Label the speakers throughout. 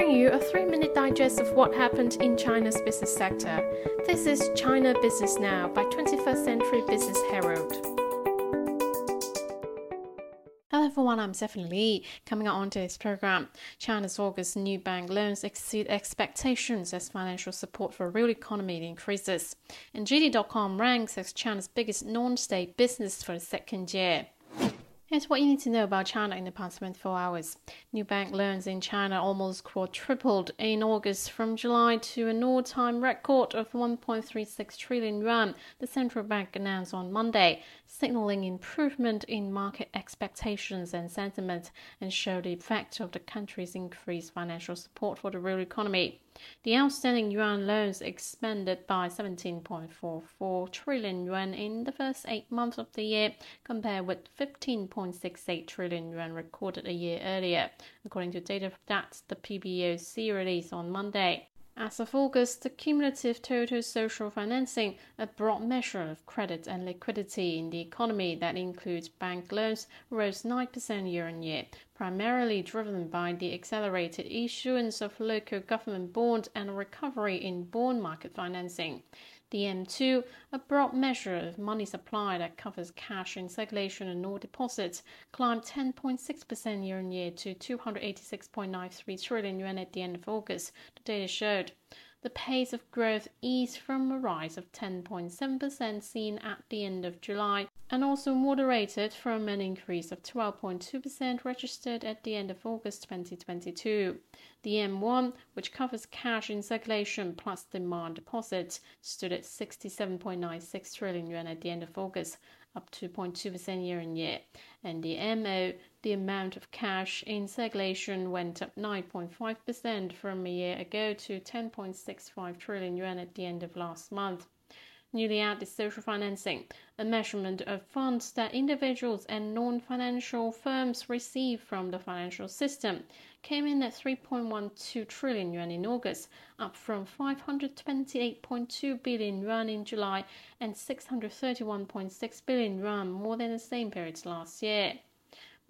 Speaker 1: bring you a three minute digest of what happened in China's business sector. This is China Business Now by 21st Century Business Herald. Hello everyone, I'm Stephanie Lee. Coming on today's program, China's August new bank loans exceed expectations as financial support for real economy increases. And JD.com ranks as China's biggest non-state business for the second year. Here's what you need to know about China in the past 24 hours. New bank loans in China almost quadrupled in August from July to an all time record of 1.36 trillion yuan, the central bank announced on Monday, signaling improvement in market expectations and sentiment and showed the effect of the country's increased financial support for the real economy. The outstanding yuan loans expanded by 17.44 trillion yuan in the first eight months of the year, compared with 15.68 trillion yuan recorded a year earlier, according to data that the PBOC released on Monday. As of August, the cumulative total social financing, a broad measure of credit and liquidity in the economy that includes bank loans, rose 9% year on year, primarily driven by the accelerated issuance of local government bonds and a recovery in bond market financing. The M2, a broad measure of money supply that covers cash in circulation and all deposits, climbed 10.6% year on year to 286.93 trillion yuan at the end of August, the data showed. The pace of growth eased from a rise of 10.7% seen at the end of July and also moderated from an increase of 12.2% registered at the end of August 2022. The M1, which covers cash in circulation plus demand deposits, stood at 67.96 trillion yuan at the end of August, up 2.2% year on year. And the M0, the amount of cash in circulation, went up 9.5% from a year ago to 10.65 trillion yuan at the end of last month newly added social financing, a measurement of funds that individuals and non financial firms receive from the financial system, came in at 3.12 trillion yuan in August, up from 528.2 billion yuan in July and 631.6 billion yuan more than the same period last year.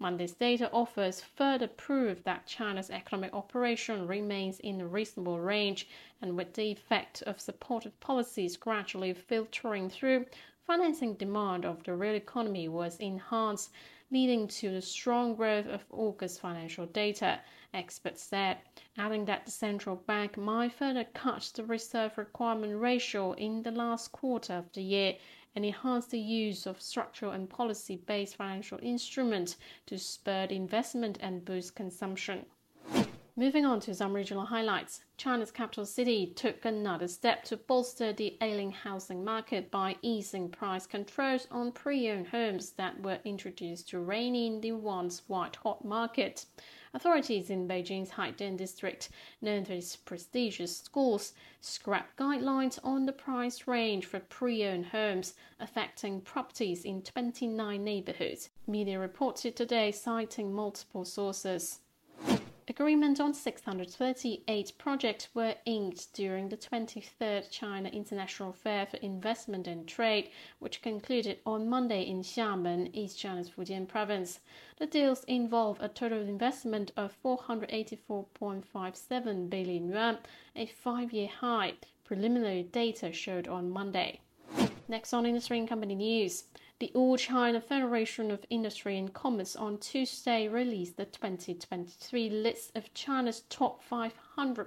Speaker 1: Monday's data offers further proof that China's economic operation remains in a reasonable range, and with the effect of supportive policies gradually filtering through, financing demand of the real economy was enhanced, leading to the strong growth of August financial data, experts said, adding that the central bank might further cut the reserve requirement ratio in the last quarter of the year and enhance the use of structural and policy based financial instruments to spur investment and boost consumption. Moving on to some regional highlights. China's capital city took another step to bolster the ailing housing market by easing price controls on pre owned homes that were introduced to rein in the once white hot market. Authorities in Beijing's Haidian district, known for its prestigious schools, scrapped guidelines on the price range for pre owned homes, affecting properties in 29 neighborhoods. Media reported today, citing multiple sources. Agreement on 638 projects were inked during the 23rd China International Fair for Investment and Trade, which concluded on Monday in Xiamen, East China's Fujian province. The deals involve a total investment of 484.57 billion yuan, a five-year high, preliminary data showed on Monday. Next on industry and company news. The All China Federation of Industry and Commerce on Tuesday released the 2023 list of China's top 500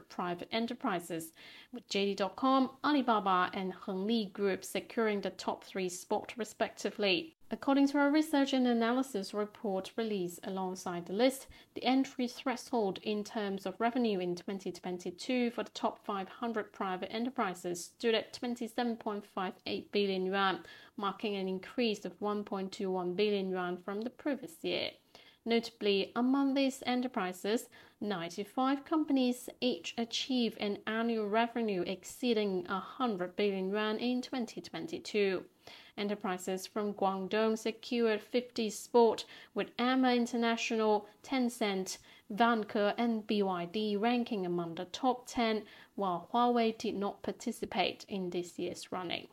Speaker 1: private enterprises, with JD.com, Alibaba, and Hengli Group securing the top three spot respectively. According to a research and analysis report released alongside the list, the entry threshold in terms of revenue in 2022 for the top 500 private enterprises stood at 27.58 billion yuan, marking an increase of 1.21 billion yuan from the previous year. Notably, among these enterprises, 95 companies each achieved an annual revenue exceeding 100 billion yuan in 2022. Enterprises from Guangdong secured 50 spot with Amer International, Tencent, Vanke, and BYD ranking among the top 10, while Huawei did not participate in this year's running.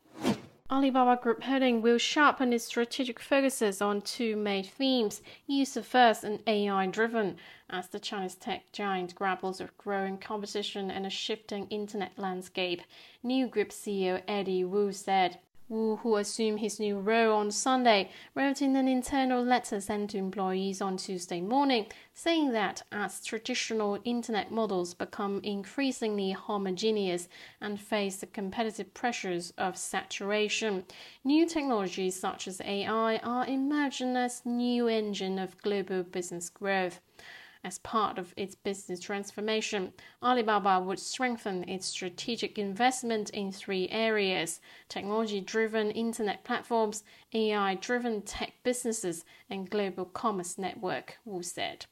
Speaker 1: Alibaba Group Holding will sharpen its strategic focuses on two main themes user first and AI driven, as the Chinese tech giant grapples with growing competition and a shifting internet landscape. New Group CEO Eddie Wu said. Wu, who assumed his new role on Sunday, wrote in an internal letter sent to employees on Tuesday morning, saying that as traditional internet models become increasingly homogeneous and face the competitive pressures of saturation, new technologies such as AI are emerging as new engine of global business growth. As part of its business transformation, Alibaba would strengthen its strategic investment in three areas technology driven internet platforms, AI driven tech businesses, and global commerce network, Wu said.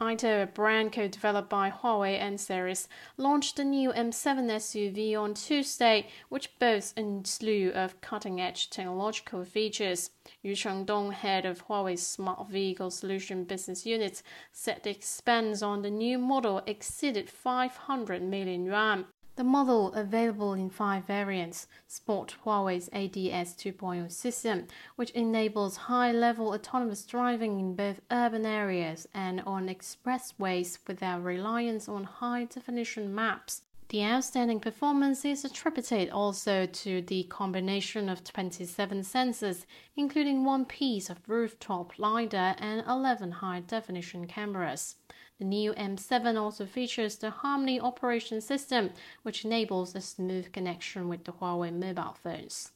Speaker 1: AITO, a brand co-developed by Huawei and Seres, launched the new M7 SUV on Tuesday, which boasts a slew of cutting-edge technological features. Yu Chengdong, head of Huawei's Smart Vehicle Solution business unit, said the expense on the new model exceeded 500 million yuan. The model, available in five variants, sport Huawei's ADS 2.0 system, which enables high-level autonomous driving in both urban areas and on expressways without reliance on high-definition maps. The outstanding performance is attributed also to the combination of 27 sensors, including one piece of rooftop LiDAR and 11 high-definition cameras. The new M7 also features the Harmony operation system, which enables a smooth connection with the Huawei mobile phones.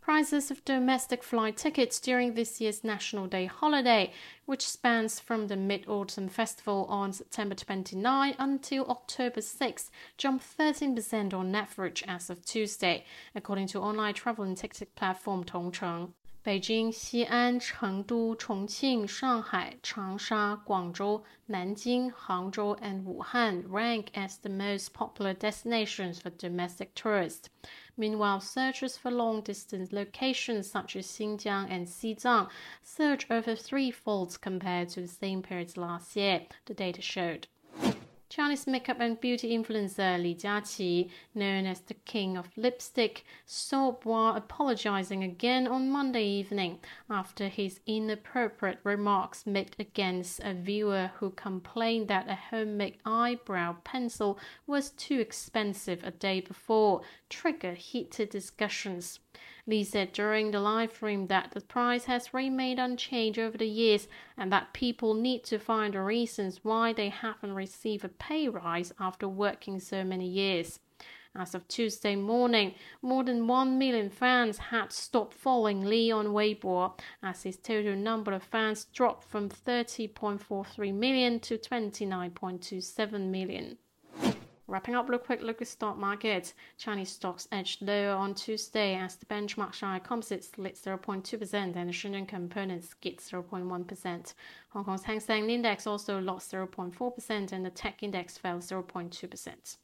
Speaker 1: Prices of domestic flight tickets during this year's National Day holiday, which spans from the Mid Autumn Festival on September 29 until October 6, jumped 13% on average as of Tuesday, according to online travel and ticket platform Tongcheng. Beijing, Xi'an, Chengdu, Chongqing, Shanghai, Changsha, Guangzhou, Nanjing, Hangzhou, and Wuhan rank as the most popular destinations for domestic tourists. Meanwhile, searches for long distance locations such as Xinjiang and Xizang surged over threefold compared to the same period last year, the data showed. Chinese makeup and beauty influencer Li Jiaqi, known as the king of lipstick, sobbed while apologizing again on Monday evening after his inappropriate remarks made against a viewer who complained that a homemade eyebrow pencil was too expensive a day before, triggered heated discussions. Li said during the live stream that the price has remained unchanged over the years and that people need to find the reasons why they haven't received a pay rise after working so many years. As of Tuesday morning, more than 1 million fans had stopped following Li on Weibo, as his total number of fans dropped from 30.43 million to 29.27 million. Wrapping up real quick look at stock market. Chinese stocks edged lower on Tuesday as the benchmark Shanghai Composite slid 0.2% and the Shenzhen Component skipped 0.1%. Hong Kong's Hang Seng Index also lost 0.4% and the Tech Index fell 0.2%.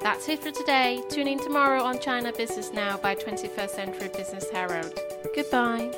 Speaker 1: That's it for today. Tune in tomorrow on China Business Now by 21st Century Business Herald. Goodbye.